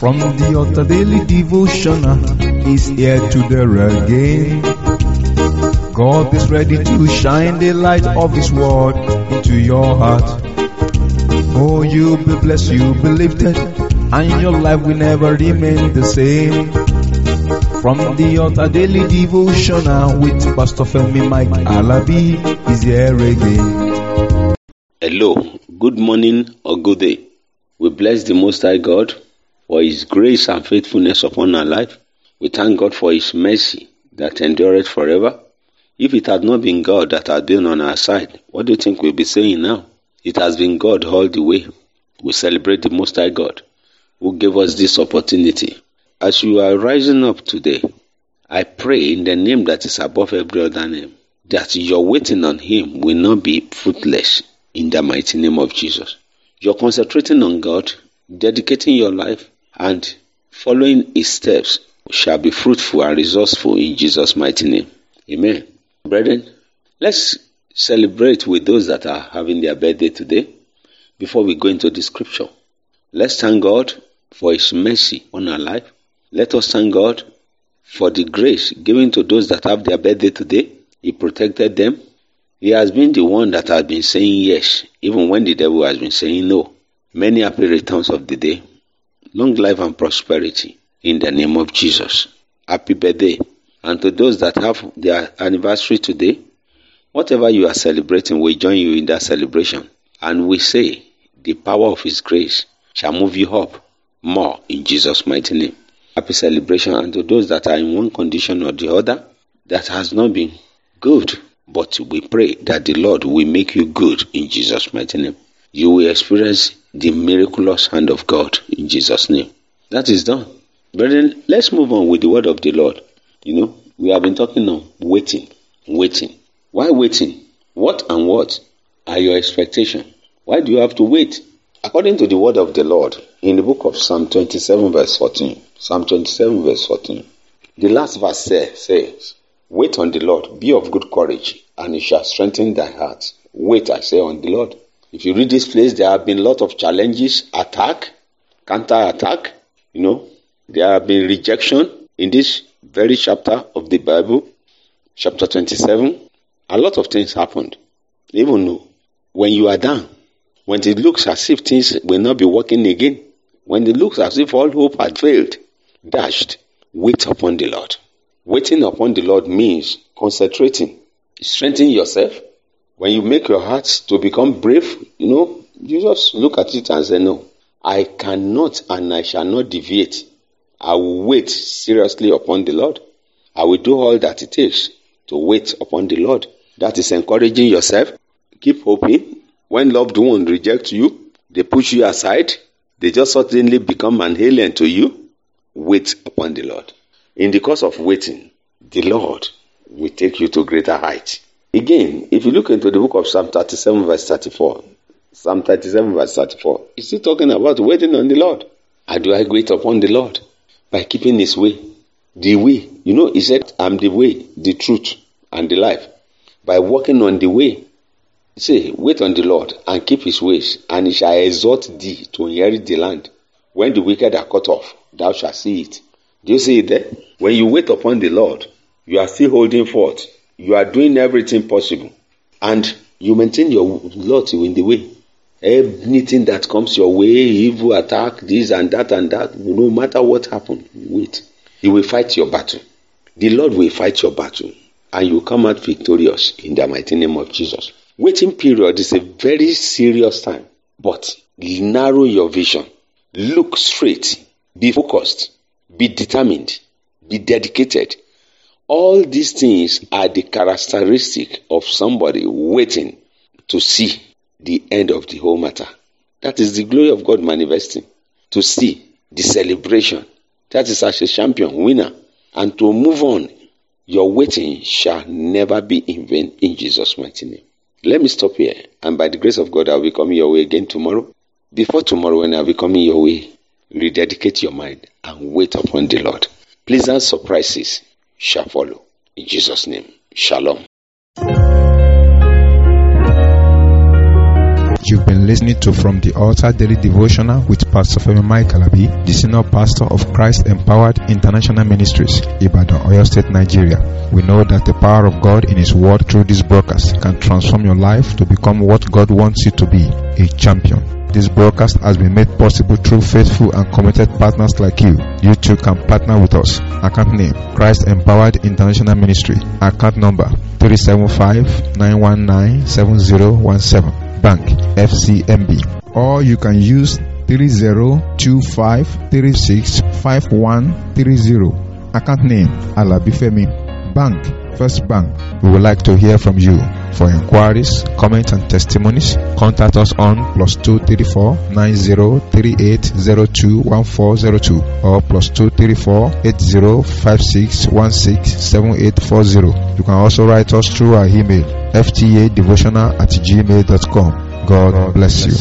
From the altar daily devotional is here to there again. God is ready to shine the light of His word into your heart. Oh, you'll be blessed, you'll be lifted, and your life will never remain the same. From the altar daily devotional with Pastor Femi Mike Alabi is here again. Hello, good morning or good day. We bless the Most High God for His grace and faithfulness upon our life. We thank God for His mercy that endureth forever. If it had not been God that had been on our side, what do you think we'll be saying now? It has been God all the way. We celebrate the Most High God who gave us this opportunity. As you are rising up today, I pray in the name that is above every other name that your waiting on Him will not be fruitless in the mighty name of Jesus. You're concentrating on God, dedicating your life, and following His steps shall be fruitful and resourceful in Jesus' mighty name. Amen. Brethren, let's celebrate with those that are having their birthday today before we go into the scripture. Let's thank God for His mercy on our life. Let us thank God for the grace given to those that have their birthday today. He protected them. He has been the one that has been saying yes, even when the devil has been saying no. Many happy returns of the day. Long life and prosperity in the name of Jesus. Happy birthday. And to those that have their anniversary today, whatever you are celebrating, we join you in that celebration. And we say, the power of His grace shall move you up more in Jesus' mighty name. Happy celebration. And to those that are in one condition or the other that has not been good, but we pray that the Lord will make you good in Jesus' mighty name. You will experience the miraculous hand of God in Jesus' name. That is done. Brethren, let's move on with the word of the Lord. You know, we have been talking on waiting, waiting. Why waiting? What and what are your expectations? Why do you have to wait? According to the word of the Lord in the book of Psalm 27, verse 14, Psalm 27, verse 14, the last verse says, says, Wait on the Lord, be of good courage, and he shall strengthen thy heart. Wait, I say, on the Lord. If you read this place, there have been a lot of challenges, attack, counter attack, you know, there have been rejection in this very chapter of the Bible, chapter 27. A lot of things happened. Even though when you are down, when it looks as if things will not be working again, when it looks as if all hope had failed, dashed, wait upon the Lord. Waiting upon the Lord means concentrating, strengthening yourself. When you make your heart to become brave, you know, you just look at it and say, No, I cannot and I shall not deviate. I will wait seriously upon the Lord. I will do all that it takes to wait upon the Lord. That is encouraging yourself. Keep hoping. When loved ones reject you, they push you aside, they just suddenly become an alien to you. Wait upon the Lord. In the course of waiting, the Lord will take you to greater heights. Again, if you look into the book of Psalm 37, verse 34, Psalm 37, verse 34, is still talking about waiting on the Lord. How do I wait upon the Lord? By keeping His way. The way. You know, He said, I'm the way, the truth, and the life. By walking on the way, say, wait on the Lord and keep His ways, and He shall exhort thee to inherit the land. When the wicked are cut off, thou shalt see it. Do you see it there? When you wait upon the Lord, you are still holding forth. You are doing everything possible. And you maintain your lot in the way. Anything that comes your way, evil attack, this and that and that, no matter what happens, wait. He will fight your battle. The Lord will fight your battle. And you come out victorious in the mighty name of Jesus. Waiting period is a very serious time. But narrow your vision. Look straight. Be focused be determined, be dedicated. All these things are the characteristic of somebody waiting to see the end of the whole matter. That is the glory of God manifesting. To see the celebration. That is as a champion, winner. And to move on, your waiting shall never be in vain in Jesus' mighty name. Let me stop here. And by the grace of God, I'll be coming your way again tomorrow. Before tomorrow, when I'll be coming your way, rededicate your mind and wait upon the Lord. Pleasant surprises shall follow. In Jesus' name, Shalom. You've been listening to From the Altar Daily Devotional with Pastor Femi Mike Alabi, the Senior Pastor of Christ Empowered International Ministries, Ibadan, Oyo State, Nigeria. We know that the power of God in His Word through this broadcast can transform your life to become what God wants you to be, a champion. This broadcast has been made possible through faithful and committed partners like you. You too can partner with us. Account name Christ Empowered International Ministry. Account number 375-919-7017. Bank FCMB. Or you can use 3025365130. Account name Alabifemi. Bank First Bank. We would like to hear from you. For inquiries, comments, and testimonies, contact us on plus 234 9038021402 or plus 234 8056167840. You can also write us through our email ftadevotional at gmail.com. God bless you.